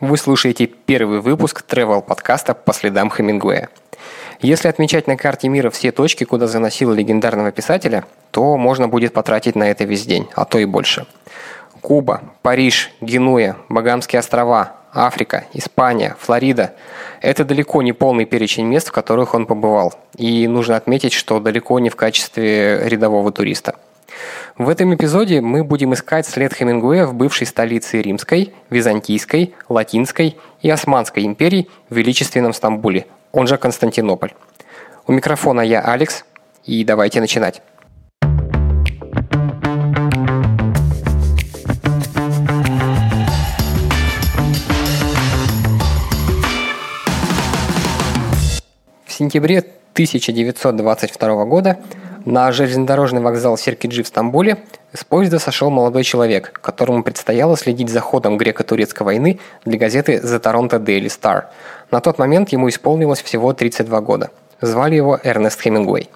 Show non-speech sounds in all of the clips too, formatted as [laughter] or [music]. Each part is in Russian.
Вы слушаете первый выпуск travel подкаста по следам Хемингуэя. Если отмечать на карте мира все точки, куда заносил легендарного писателя, то можно будет потратить на это весь день, а то и больше. Куба, Париж, Генуя, Багамские острова, Африка, Испания, Флорида – это далеко не полный перечень мест, в которых он побывал. И нужно отметить, что далеко не в качестве рядового туриста – в этом эпизоде мы будем искать след Хемингуэя в бывшей столице Римской, Византийской, Латинской и Османской империй в величественном Стамбуле, он же Константинополь. У микрофона я Алекс, и давайте начинать. В сентябре 1922 года на железнодорожный вокзал Серкиджи в Стамбуле с поезда сошел молодой человек, которому предстояло следить за ходом греко-турецкой войны для газеты The Toronto Daily Star. На тот момент ему исполнилось всего 32 года. Звали его Эрнест Хемингуэй.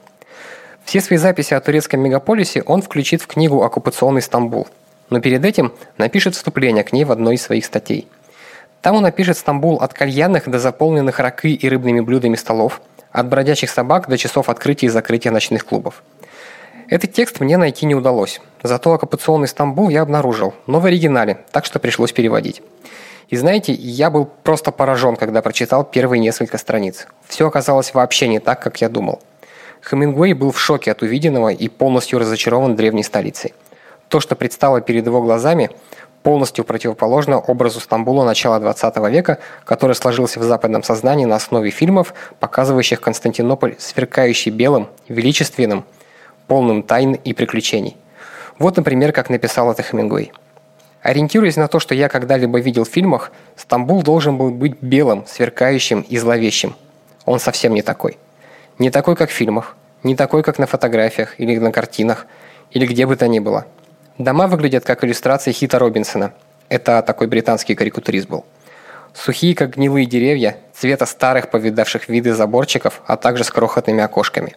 Все свои записи о турецком мегаполисе он включит в книгу «Оккупационный Стамбул», но перед этим напишет вступление к ней в одной из своих статей. Там он напишет Стамбул от кальянных до заполненных ракы и рыбными блюдами столов – от бродячих собак до часов открытия и закрытия ночных клубов. Этот текст мне найти не удалось. Зато оккупационный Стамбул я обнаружил, но в оригинале, так что пришлось переводить. И знаете, я был просто поражен, когда прочитал первые несколько страниц. Все оказалось вообще не так, как я думал. Хемингуэй был в шоке от увиденного и полностью разочарован древней столицей. То, что предстало перед его глазами, полностью противоположно образу Стамбула начала 20 века, который сложился в западном сознании на основе фильмов, показывающих Константинополь сверкающий белым, величественным, полным тайн и приключений. Вот, например, как написал это Хемингуэй. Ориентируясь на то, что я когда-либо видел в фильмах, Стамбул должен был быть белым, сверкающим и зловещим. Он совсем не такой. Не такой, как в фильмах, не такой, как на фотографиях или на картинах, или где бы то ни было – Дома выглядят как иллюстрации Хита Робинсона. Это такой британский карикатурист был. Сухие, как гнилые деревья, цвета старых, повидавших виды заборчиков, а также с крохотными окошками.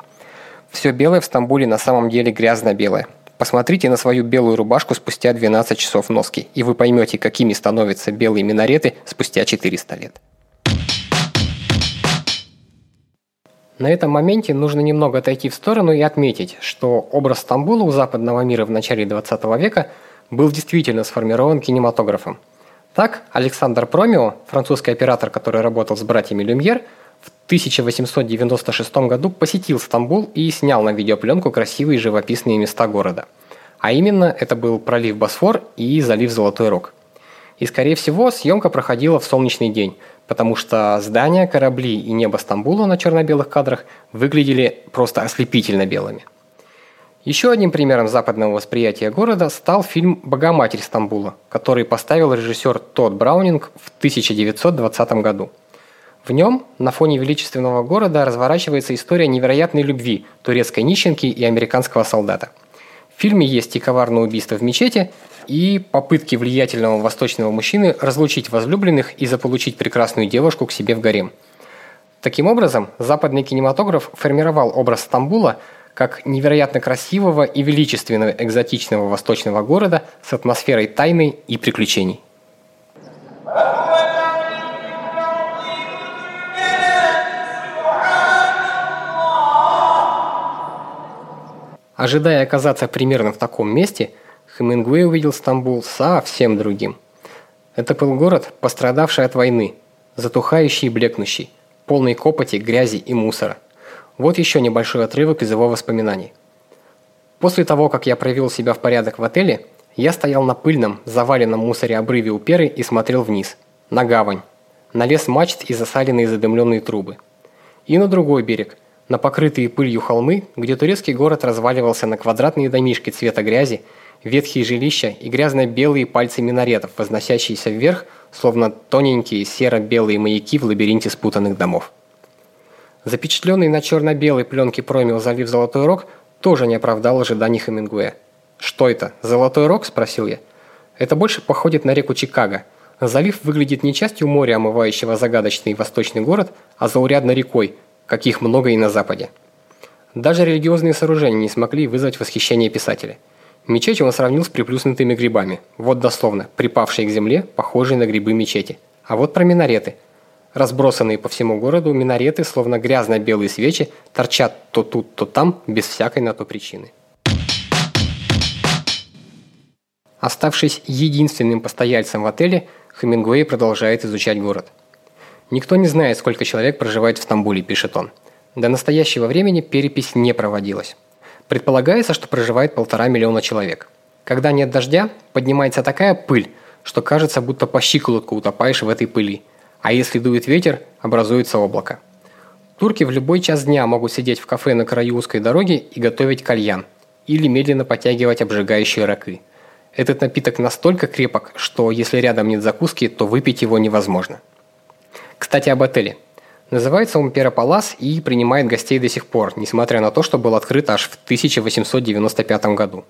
Все белое в Стамбуле на самом деле грязно-белое. Посмотрите на свою белую рубашку спустя 12 часов носки, и вы поймете, какими становятся белые минареты спустя 400 лет. На этом моменте нужно немного отойти в сторону и отметить, что образ Стамбула у западного мира в начале 20 века был действительно сформирован кинематографом. Так, Александр Промио, французский оператор, который работал с братьями Люмьер, в 1896 году посетил Стамбул и снял на видеопленку красивые живописные места города. А именно, это был пролив Босфор и залив Золотой Рог. И, скорее всего, съемка проходила в солнечный день – потому что здания, корабли и небо Стамбула на черно-белых кадрах выглядели просто ослепительно белыми. Еще одним примером западного восприятия города стал фильм «Богоматерь Стамбула», который поставил режиссер Тодд Браунинг в 1920 году. В нем на фоне величественного города разворачивается история невероятной любви турецкой нищенки и американского солдата. В фильме есть и коварное убийство в мечети, и попытки влиятельного восточного мужчины разлучить возлюбленных и заполучить прекрасную девушку к себе в гарем. Таким образом, западный кинематограф формировал образ Стамбула как невероятно красивого и величественного экзотичного восточного города с атмосферой тайны и приключений. Ожидая оказаться примерно в таком месте – Хемингуэй увидел Стамбул совсем другим. Это был город, пострадавший от войны, затухающий и блекнущий, полный копоти, грязи и мусора. Вот еще небольшой отрывок из его воспоминаний. После того, как я привел себя в порядок в отеле, я стоял на пыльном, заваленном мусоре обрыве у перы и смотрел вниз, на гавань, на лес мачт и засаленные задымленные трубы. И на другой берег, на покрытые пылью холмы, где турецкий город разваливался на квадратные домишки цвета грязи ветхие жилища и грязно-белые пальцы минаретов, возносящиеся вверх, словно тоненькие серо-белые маяки в лабиринте спутанных домов. Запечатленный на черно-белой пленке промил залив Золотой Рог тоже не оправдал ожиданий Хемингуэя. «Что это, Золотой Рог?» – спросил я. «Это больше походит на реку Чикаго. Залив выглядит не частью моря, омывающего загадочный восточный город, а заурядной рекой, каких много и на Западе». Даже религиозные сооружения не смогли вызвать восхищение писателя – Мечеть он сравнил с приплюснутыми грибами. Вот дословно, припавшие к земле, похожие на грибы мечети. А вот про минареты. Разбросанные по всему городу минареты, словно грязно-белые свечи, торчат то тут, то там, без всякой на то причины. Оставшись единственным постояльцем в отеле, Хемингуэй продолжает изучать город. «Никто не знает, сколько человек проживает в Стамбуле», – пишет он. До настоящего времени перепись не проводилась. Предполагается, что проживает полтора миллиона человек. Когда нет дождя, поднимается такая пыль, что кажется, будто по щиколотку утопаешь в этой пыли. А если дует ветер, образуется облако. Турки в любой час дня могут сидеть в кафе на краю узкой дороги и готовить кальян. Или медленно подтягивать обжигающие ракы. Этот напиток настолько крепок, что если рядом нет закуски, то выпить его невозможно. Кстати, об отеле. Называется он Перополас и принимает гостей до сих пор, несмотря на то, что был открыт аж в 1895 году.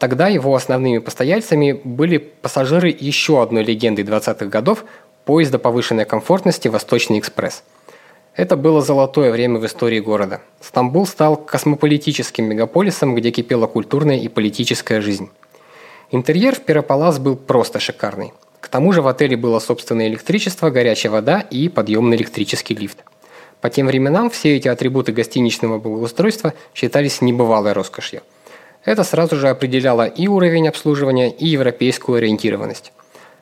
Тогда его основными постояльцами были пассажиры еще одной легенды 20-х годов поезда повышенной комфортности «Восточный экспресс». Это было золотое время в истории города. Стамбул стал космополитическим мегаполисом, где кипела культурная и политическая жизнь. Интерьер в Пирополас был просто шикарный. К тому же в отеле было собственное электричество, горячая вода и подъемный электрический лифт. По тем временам все эти атрибуты гостиничного благоустройства считались небывалой роскошью – это сразу же определяло и уровень обслуживания, и европейскую ориентированность.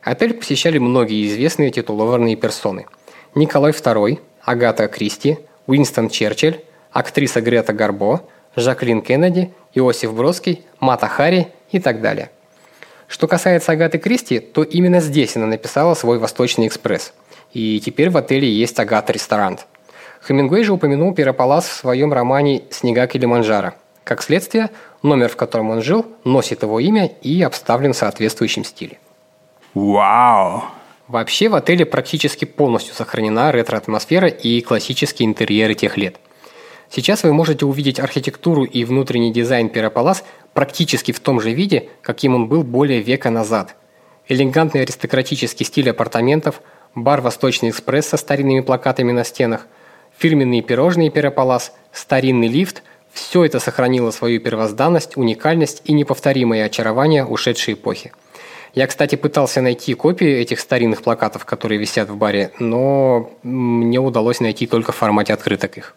Отель посещали многие известные титулованные персоны. Николай II, Агата Кристи, Уинстон Черчилль, актриса Грета Гарбо, Жаклин Кеннеди, Иосиф Бродский, Мата Хари и так далее. Что касается Агаты Кристи, то именно здесь она написала свой «Восточный экспресс». И теперь в отеле есть Агата-ресторан. Хемингуэй же упомянул Пирополас в своем романе «Снега Килиманджаро», как следствие, номер, в котором он жил, носит его имя и обставлен в соответствующем стиле. Вау! Вообще в отеле практически полностью сохранена ретро-атмосфера и классические интерьеры тех лет. Сейчас вы можете увидеть архитектуру и внутренний дизайн Пирополас практически в том же виде, каким он был более века назад. Элегантный аристократический стиль апартаментов, бар «Восточный экспресс» со старинными плакатами на стенах, фирменные пирожные Пирополас, старинный лифт – все это сохранило свою первозданность, уникальность и неповторимое очарование ушедшей эпохи. Я, кстати, пытался найти копии этих старинных плакатов, которые висят в баре, но мне удалось найти только в формате открыток их.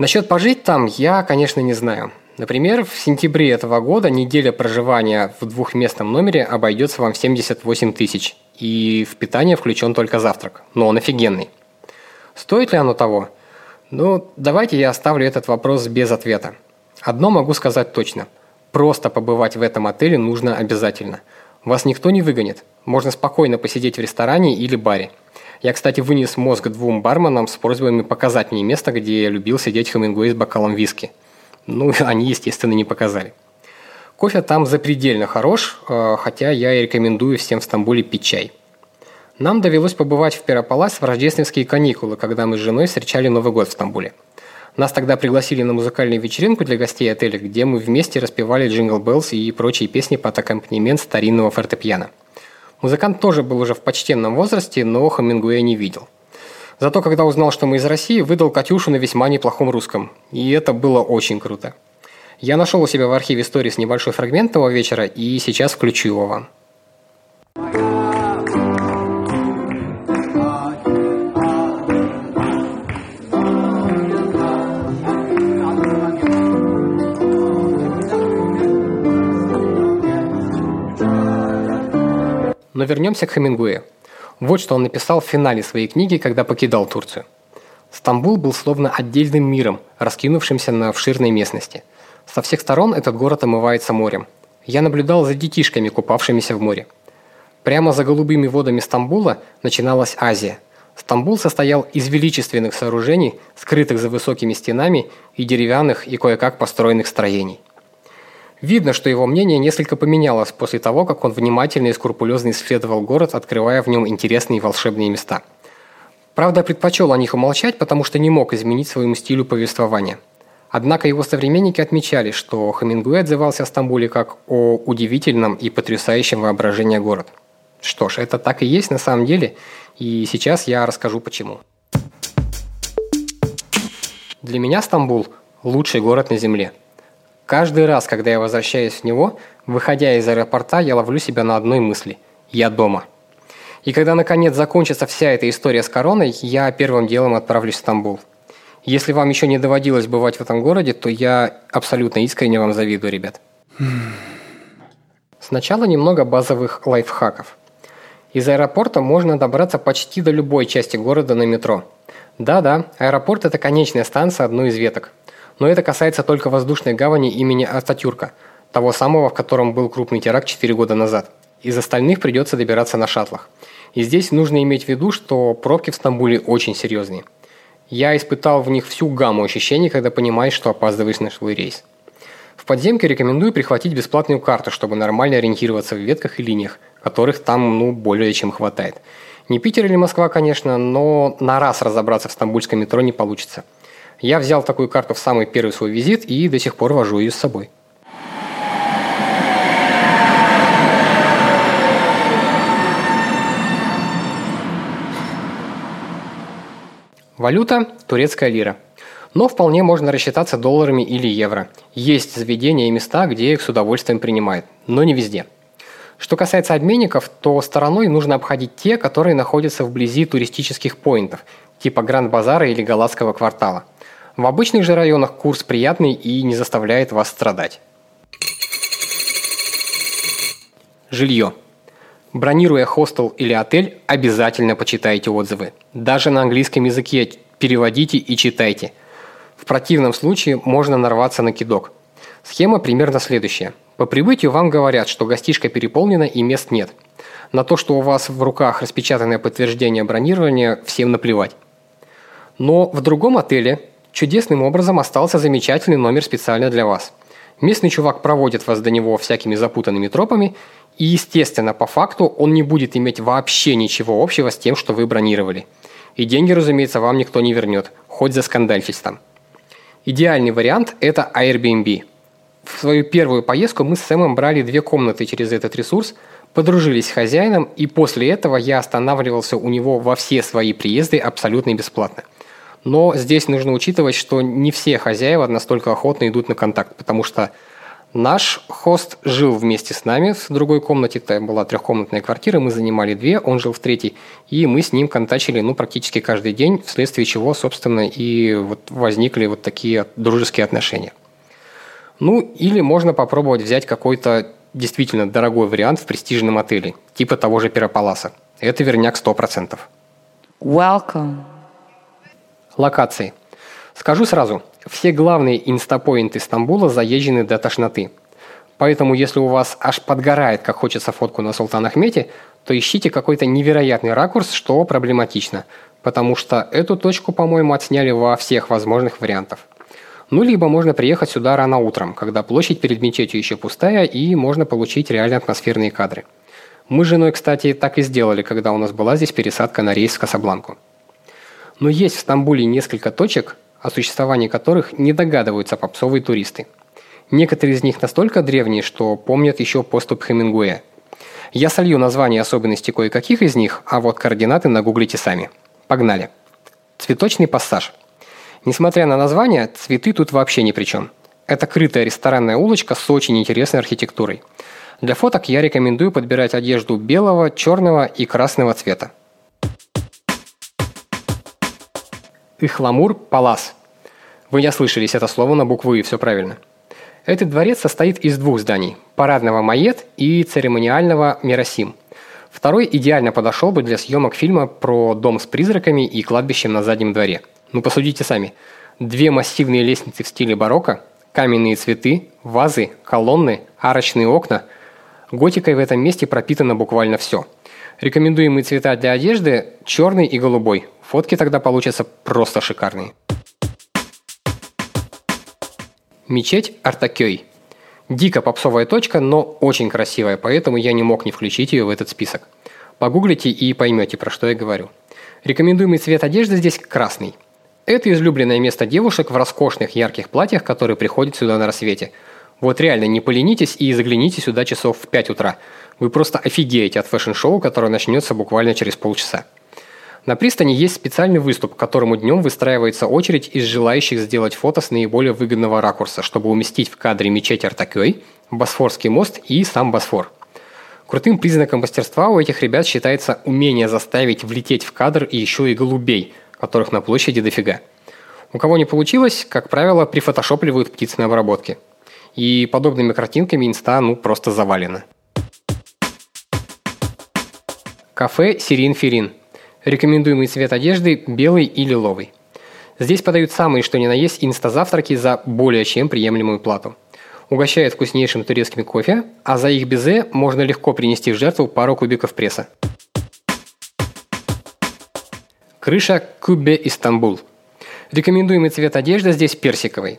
Насчет пожить там я, конечно, не знаю. Например, в сентябре этого года неделя проживания в двухместном номере обойдется вам в 78 тысяч, и в питание включен только завтрак, но он офигенный. Стоит ли оно того? Ну, давайте я оставлю этот вопрос без ответа. Одно могу сказать точно. Просто побывать в этом отеле нужно обязательно. Вас никто не выгонит. Можно спокойно посидеть в ресторане или баре. Я, кстати, вынес мозг двум барменам с просьбами показать мне место, где я любил сидеть Хемингуэй с бокалом виски. Ну, [laughs] они, естественно, не показали. Кофе там запредельно хорош, э, хотя я и рекомендую всем в Стамбуле пить чай. Нам довелось побывать в Пера Палас в рождественские каникулы, когда мы с женой встречали Новый год в Стамбуле. Нас тогда пригласили на музыкальную вечеринку для гостей отеля, где мы вместе распевали «Jingle Bells» и прочие песни под аккомпанемент старинного фортепиано. Музыкант тоже был уже в почтенном возрасте, но Хемингуэя не видел. Зато когда узнал, что мы из России, выдал Катюшу на весьма неплохом русском. И это было очень круто. Я нашел у себя в архиве истории с небольшой фрагмент того вечера, и сейчас включу его вам. Но вернемся к Хемингуэю. Вот что он написал в финале своей книги, когда покидал Турцию. Стамбул был словно отдельным миром, раскинувшимся на обширной местности. Со всех сторон этот город омывается морем. Я наблюдал за детишками, купавшимися в море. Прямо за голубыми водами Стамбула начиналась Азия. Стамбул состоял из величественных сооружений, скрытых за высокими стенами и деревянных и кое-как построенных строений. Видно, что его мнение несколько поменялось после того, как он внимательно и скрупулезно исследовал город, открывая в нем интересные и волшебные места. Правда, предпочел о них умолчать, потому что не мог изменить своему стилю повествования. Однако его современники отмечали, что Хемингуэй отзывался о Стамбуле как о удивительном и потрясающем воображении город. Что ж, это так и есть на самом деле, и сейчас я расскажу почему. Для меня Стамбул – лучший город на Земле – Каждый раз, когда я возвращаюсь в него, выходя из аэропорта, я ловлю себя на одной мысли – я дома. И когда наконец закончится вся эта история с короной, я первым делом отправлюсь в Стамбул. Если вам еще не доводилось бывать в этом городе, то я абсолютно искренне вам завидую, ребят. Сначала немного базовых лайфхаков. Из аэропорта можно добраться почти до любой части города на метро. Да-да, аэропорт – это конечная станция одной из веток. Но это касается только воздушной гавани имени Ататюрка, того самого, в котором был крупный теракт 4 года назад. Из остальных придется добираться на шаттлах. И здесь нужно иметь в виду, что пробки в Стамбуле очень серьезные. Я испытал в них всю гамму ощущений, когда понимаешь, что опаздываешь на свой рейс. В подземке рекомендую прихватить бесплатную карту, чтобы нормально ориентироваться в ветках и линиях, которых там ну более чем хватает. Не Питер или Москва, конечно, но на раз разобраться в стамбульском метро не получится. Я взял такую карту в самый первый свой визит и до сих пор вожу ее с собой. Валюта – турецкая лира. Но вполне можно рассчитаться долларами или евро. Есть заведения и места, где их с удовольствием принимают, но не везде. Что касается обменников, то стороной нужно обходить те, которые находятся вблизи туристических поинтов, типа Гранд-базара или Галатского квартала. В обычных же районах курс приятный и не заставляет вас страдать. Жилье. Бронируя хостел или отель, обязательно почитайте отзывы. Даже на английском языке переводите и читайте. В противном случае можно нарваться на кидок. Схема примерно следующая. По прибытию вам говорят, что гостишка переполнена и мест нет. На то, что у вас в руках распечатанное подтверждение бронирования, всем наплевать. Но в другом отеле чудесным образом остался замечательный номер специально для вас. Местный чувак проводит вас до него всякими запутанными тропами – и, естественно, по факту он не будет иметь вообще ничего общего с тем, что вы бронировали. И деньги, разумеется, вам никто не вернет, хоть за скандальчить там. Идеальный вариант – это Airbnb. В свою первую поездку мы с Сэмом брали две комнаты через этот ресурс, подружились с хозяином, и после этого я останавливался у него во все свои приезды абсолютно бесплатно. Но здесь нужно учитывать, что не все хозяева настолько охотно идут на контакт, потому что Наш хост жил вместе с нами в другой комнате, это была трехкомнатная квартира, мы занимали две, он жил в третьей, и мы с ним контачили ну, практически каждый день, вследствие чего, собственно, и вот возникли вот такие дружеские отношения. Ну, или можно попробовать взять какой-то действительно дорогой вариант в престижном отеле, типа того же Пирополаса. Это верняк 100%. Welcome. Локации. Скажу сразу, все главные инстапоинты Стамбула заезжены до тошноты. Поэтому, если у вас аж подгорает, как хочется фотку на Султан Ахмете, то ищите какой-то невероятный ракурс, что проблематично, потому что эту точку, по-моему, отсняли во всех возможных вариантах. Ну, либо можно приехать сюда рано утром, когда площадь перед мечетью еще пустая, и можно получить реально атмосферные кадры. Мы с женой, кстати, так и сделали, когда у нас была здесь пересадка на рейс в Касабланку. Но есть в Стамбуле несколько точек, о существовании которых не догадываются попсовые туристы. Некоторые из них настолько древние, что помнят еще поступ Хемингуэя. Я солью названия особенности кое-каких из них, а вот координаты нагуглите сами. Погнали. Цветочный пассаж. Несмотря на название, цветы тут вообще ни при чем. Это крытая ресторанная улочка с очень интересной архитектурой. Для фоток я рекомендую подбирать одежду белого, черного и красного цвета. Ихламур Палас. Вы не ослышались, это слово на букву «и», все правильно. Этот дворец состоит из двух зданий – парадного Майет и церемониального Миросим. Второй идеально подошел бы для съемок фильма про дом с призраками и кладбищем на заднем дворе. Ну посудите сами. Две массивные лестницы в стиле барокко, каменные цветы, вазы, колонны, арочные окна. Готикой в этом месте пропитано буквально все. Рекомендуемые цвета для одежды – черный и голубой – Фотки тогда получатся просто шикарные. Мечеть Артакёй. Дико попсовая точка, но очень красивая, поэтому я не мог не включить ее в этот список. Погуглите и поймете, про что я говорю. Рекомендуемый цвет одежды здесь красный. Это излюбленное место девушек в роскошных ярких платьях, которые приходят сюда на рассвете. Вот реально, не поленитесь и загляните сюда часов в 5 утра. Вы просто офигеете от fashion-шоу, которое начнется буквально через полчаса. На пристани есть специальный выступ, к которому днем выстраивается очередь из желающих сделать фото с наиболее выгодного ракурса, чтобы уместить в кадре мечеть Ортакёй, Босфорский мост и сам Босфор. Крутым признаком мастерства у этих ребят считается умение заставить влететь в кадр и еще и голубей, которых на площади дофига. У кого не получилось, как правило, прифотошопливают птиц на обработке. И подобными картинками инста ну просто завалено. Кафе «Сирин-Ферин». Рекомендуемый цвет одежды – белый и лиловый. Здесь подают самые что ни на есть инста-завтраки за более чем приемлемую плату. Угощают вкуснейшим турецким кофе, а за их безе можно легко принести в жертву пару кубиков пресса. Крыша Кубе Истанбул. Рекомендуемый цвет одежды здесь персиковый.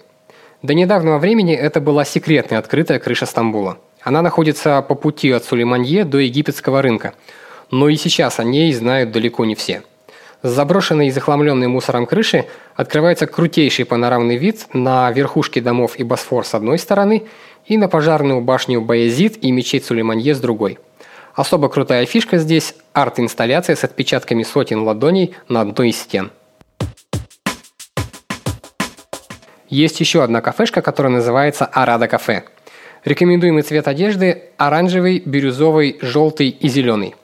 До недавнего времени это была секретная открытая крыша Стамбула. Она находится по пути от Сулейманье до египетского рынка – но и сейчас о ней знают далеко не все. С заброшенной и захламленной мусором крыши открывается крутейший панорамный вид на верхушки домов и Босфор с одной стороны и на пожарную башню Баязид и мечеть Сулейманье с другой. Особо крутая фишка здесь – арт-инсталляция с отпечатками сотен ладоней на одной из стен. Есть еще одна кафешка, которая называется Арада кафе. Рекомендуемый цвет одежды – оранжевый, бирюзовый, желтый и зеленый.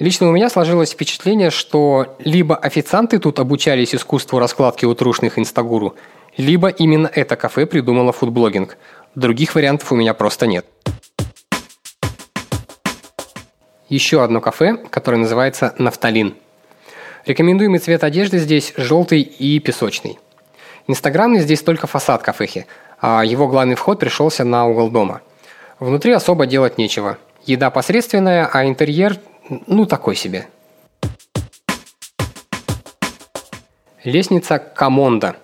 Лично у меня сложилось впечатление, что либо официанты тут обучались искусству раскладки утрушных инстагуру, либо именно это кафе придумало фудблогинг. Других вариантов у меня просто нет. Еще одно кафе, которое называется «Нафталин». Рекомендуемый цвет одежды здесь желтый и песочный. Инстаграмный здесь только фасад кафехи, а его главный вход пришелся на угол дома. Внутри особо делать нечего. Еда посредственная, а интерьер ну, такой себе. Лестница Камонда.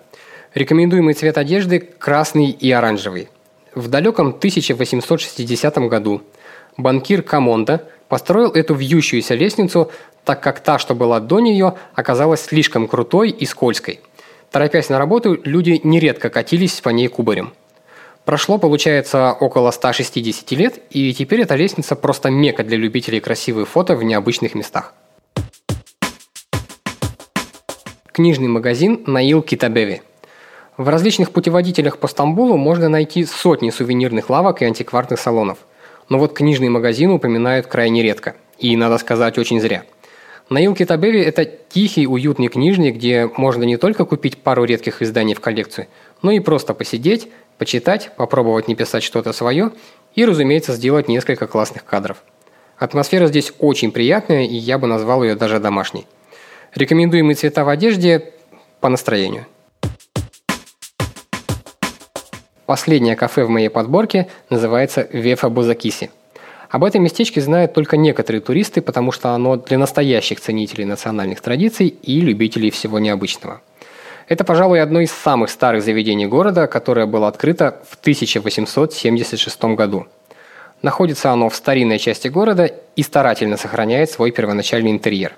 Рекомендуемый цвет одежды – красный и оранжевый. В далеком 1860 году банкир Камонда построил эту вьющуюся лестницу, так как та, что была до нее, оказалась слишком крутой и скользкой. Торопясь на работу, люди нередко катились по ней кубарем. Прошло, получается, около 160 лет, и теперь эта лестница просто мека для любителей красивых фото в необычных местах. Книжный магазин Наил Китабеви. В различных путеводителях по Стамбулу можно найти сотни сувенирных лавок и антикварных салонов. Но вот книжный магазин упоминают крайне редко. И, надо сказать, очень зря. Наил Китабеви – это тихий, уютный книжный, где можно не только купить пару редких изданий в коллекцию, но и просто посидеть, почитать, попробовать не писать что-то свое и, разумеется, сделать несколько классных кадров. Атмосфера здесь очень приятная, и я бы назвал ее даже домашней. Рекомендуемые цвета в одежде по настроению. Последнее кафе в моей подборке называется Вефа Бузакиси. Об этом местечке знают только некоторые туристы, потому что оно для настоящих ценителей национальных традиций и любителей всего необычного. Это, пожалуй, одно из самых старых заведений города, которое было открыто в 1876 году. Находится оно в старинной части города и старательно сохраняет свой первоначальный интерьер.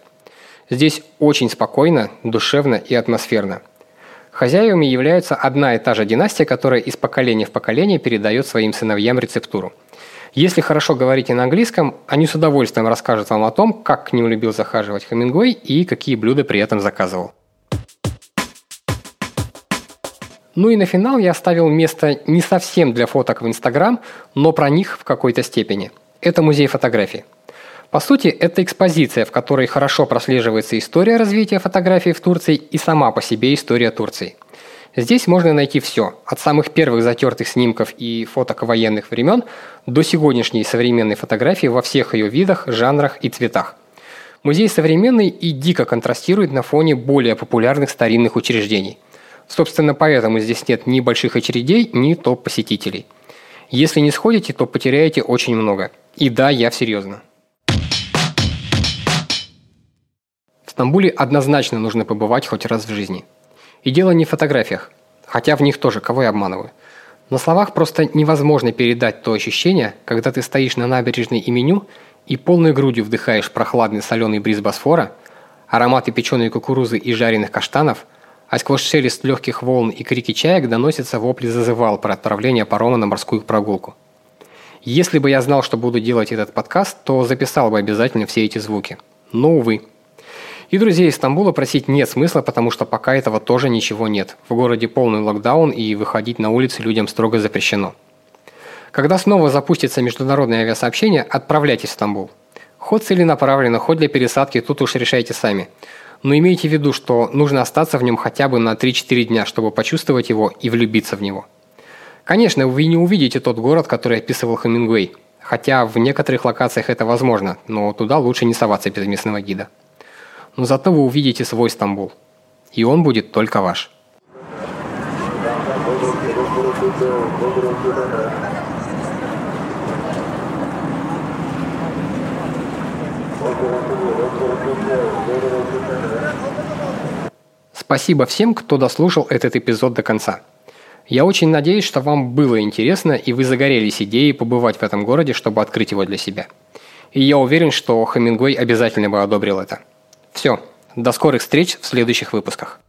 Здесь очень спокойно, душевно и атмосферно. Хозяевами является одна и та же династия, которая из поколения в поколение передает своим сыновьям рецептуру. Если хорошо говорите на английском, они с удовольствием расскажут вам о том, как к ним любил захаживать Хемингуэй и какие блюда при этом заказывал. Ну и на финал я оставил место не совсем для фоток в Инстаграм, но про них в какой-то степени. Это музей фотографии. По сути, это экспозиция, в которой хорошо прослеживается история развития фотографии в Турции и сама по себе история Турции. Здесь можно найти все, от самых первых затертых снимков и фоток военных времен до сегодняшней современной фотографии во всех ее видах, жанрах и цветах. Музей современный и дико контрастирует на фоне более популярных старинных учреждений – Собственно, поэтому здесь нет ни больших очередей, ни топ-посетителей. Если не сходите, то потеряете очень много. И да, я серьезно. В Стамбуле однозначно нужно побывать хоть раз в жизни. И дело не в фотографиях, хотя в них тоже, кого я обманываю. На словах просто невозможно передать то ощущение, когда ты стоишь на набережной и меню и полной грудью вдыхаешь прохладный соленый бриз Босфора, ароматы печеной кукурузы и жареных каштанов – а сквозь шелест легких волн и крики чаек доносятся вопли зазывал про отправление парома на морскую прогулку. Если бы я знал, что буду делать этот подкаст, то записал бы обязательно все эти звуки. Но, увы. И друзей из Стамбула просить нет смысла, потому что пока этого тоже ничего нет. В городе полный локдаун и выходить на улицы людям строго запрещено. Когда снова запустится международное авиасообщение, отправляйтесь в Стамбул. Ход целенаправленно, хоть для пересадки, тут уж решайте сами. Но имейте в виду, что нужно остаться в нем хотя бы на 3-4 дня, чтобы почувствовать его и влюбиться в него. Конечно, вы не увидите тот город, который описывал Хемингуэй, хотя в некоторых локациях это возможно, но туда лучше не соваться без местного гида. Но зато вы увидите свой Стамбул. И он будет только ваш. Спасибо всем, кто дослушал этот эпизод до конца. Я очень надеюсь, что вам было интересно и вы загорелись идеей побывать в этом городе, чтобы открыть его для себя. И я уверен, что Хемингуэй обязательно бы одобрил это. Все, до скорых встреч в следующих выпусках.